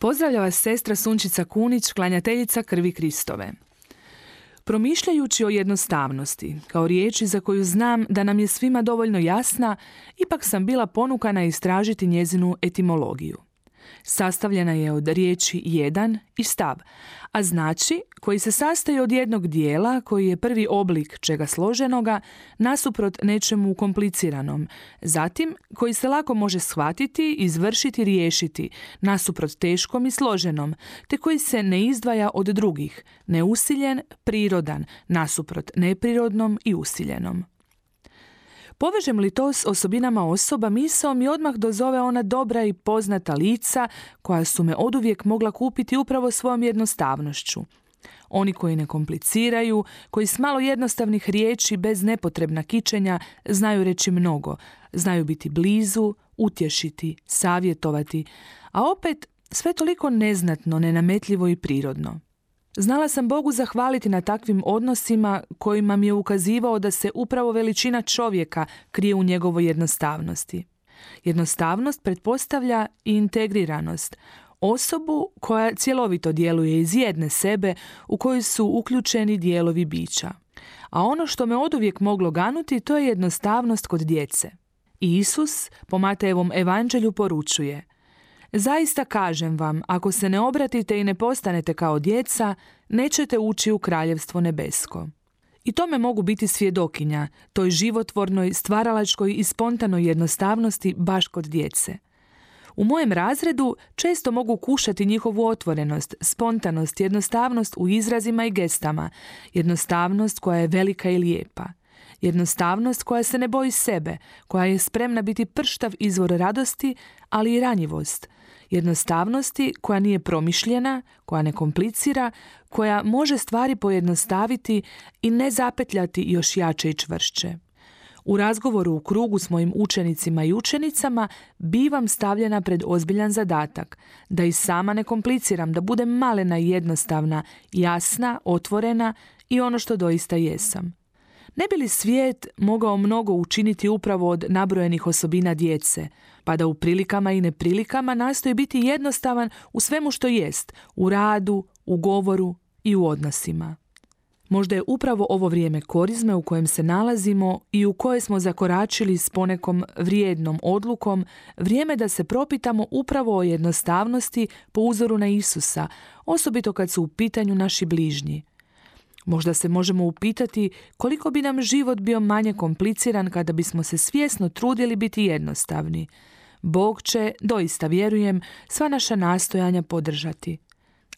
Pozdravlja vas sestra Sunčica Kunić, klanjateljica krvi Kristove. Promišljajući o jednostavnosti, kao riječi za koju znam da nam je svima dovoljno jasna, ipak sam bila ponukana istražiti njezinu etimologiju. Sastavljena je od riječi jedan i stav, a znači koji se sastoji od jednog dijela koji je prvi oblik čega složenoga nasuprot nečemu kompliciranom, zatim koji se lako može shvatiti, izvršiti, riješiti nasuprot teškom i složenom, te koji se ne izdvaja od drugih, neusiljen, prirodan, nasuprot neprirodnom i usiljenom. Povežem li to s osobinama osoba, misao mi odmah dozove ona dobra i poznata lica koja su me oduvijek mogla kupiti upravo svojom jednostavnošću. Oni koji ne kompliciraju, koji s malo jednostavnih riječi bez nepotrebna kičenja znaju reći mnogo, znaju biti blizu, utješiti, savjetovati, a opet sve toliko neznatno, nenametljivo i prirodno. Znala sam Bogu zahvaliti na takvim odnosima kojima mi je ukazivao da se upravo veličina čovjeka krije u njegovoj jednostavnosti. Jednostavnost pretpostavlja i integriranost, osobu koja cjelovito djeluje iz jedne sebe u koju su uključeni dijelovi bića. A ono što me oduvijek moglo ganuti to je jednostavnost kod djece. Isus po Matejevom evanđelju poručuje – Zaista kažem vam, ako se ne obratite i ne postanete kao djeca, nećete ući u kraljevstvo nebesko. I tome mogu biti svjedokinja, toj životvornoj, stvaralačkoj i spontanoj jednostavnosti baš kod djece. U mojem razredu često mogu kušati njihovu otvorenost, spontanost, jednostavnost u izrazima i gestama, jednostavnost koja je velika i lijepa. Jednostavnost koja se ne boji sebe, koja je spremna biti prštav izvor radosti, ali i ranjivost, jednostavnosti koja nije promišljena, koja ne komplicira, koja može stvari pojednostaviti i ne zapetljati još jače i čvršće. U razgovoru u krugu s mojim učenicima i učenicama bivam stavljena pred ozbiljan zadatak, da i sama ne kompliciram, da budem malena i jednostavna, jasna, otvorena i ono što doista jesam. Ne bi li svijet mogao mnogo učiniti upravo od nabrojenih osobina djece, pa da u prilikama i neprilikama nastoji biti jednostavan u svemu što jest, u radu, u govoru i u odnosima. Možda je upravo ovo vrijeme korizme u kojem se nalazimo i u koje smo zakoračili s ponekom vrijednom odlukom, vrijeme da se propitamo upravo o jednostavnosti po uzoru na Isusa, osobito kad su u pitanju naši bližnji. Možda se možemo upitati koliko bi nam život bio manje kompliciran kada bismo se svjesno trudili biti jednostavni. Bog će, doista vjerujem, sva naša nastojanja podržati.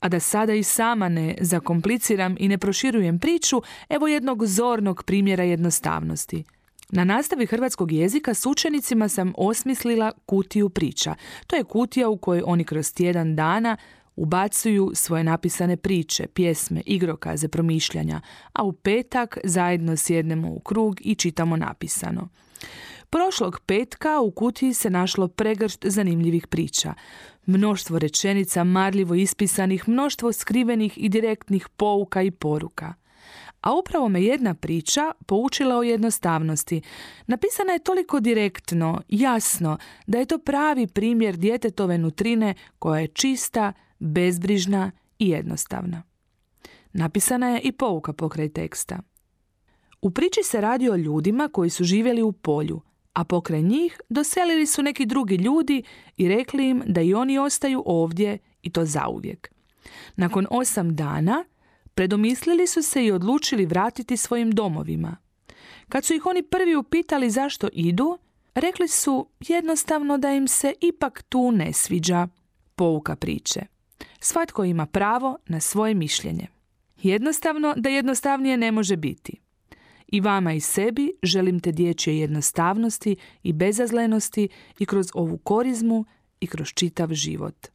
A da sada i sama ne zakompliciram i ne proširujem priču, evo jednog zornog primjera jednostavnosti. Na nastavi hrvatskog jezika s učenicima sam osmislila kutiju priča. To je kutija u kojoj oni kroz tjedan dana ubacuju svoje napisane priče, pjesme, igrokaze, promišljanja, a u petak zajedno sjednemo u krug i čitamo napisano. Prošlog petka u kutiji se našlo pregršt zanimljivih priča. Mnoštvo rečenica marljivo ispisanih, mnoštvo skrivenih i direktnih pouka i poruka. A upravo me jedna priča poučila o jednostavnosti. Napisana je toliko direktno, jasno, da je to pravi primjer djetetove nutrine koja je čista, bezbrižna i jednostavna. Napisana je i pouka pokraj teksta. U priči se radi o ljudima koji su živjeli u polju, a pokraj njih doselili su neki drugi ljudi i rekli im da i oni ostaju ovdje i to zauvijek. Nakon osam dana predomislili su se i odlučili vratiti svojim domovima. Kad su ih oni prvi upitali zašto idu, rekli su jednostavno da im se ipak tu ne sviđa. Pouka priče. Svatko ima pravo na svoje mišljenje. Jednostavno da jednostavnije ne može biti. I vama i sebi želim te dječje jednostavnosti i bezazlenosti i kroz ovu korizmu i kroz čitav život.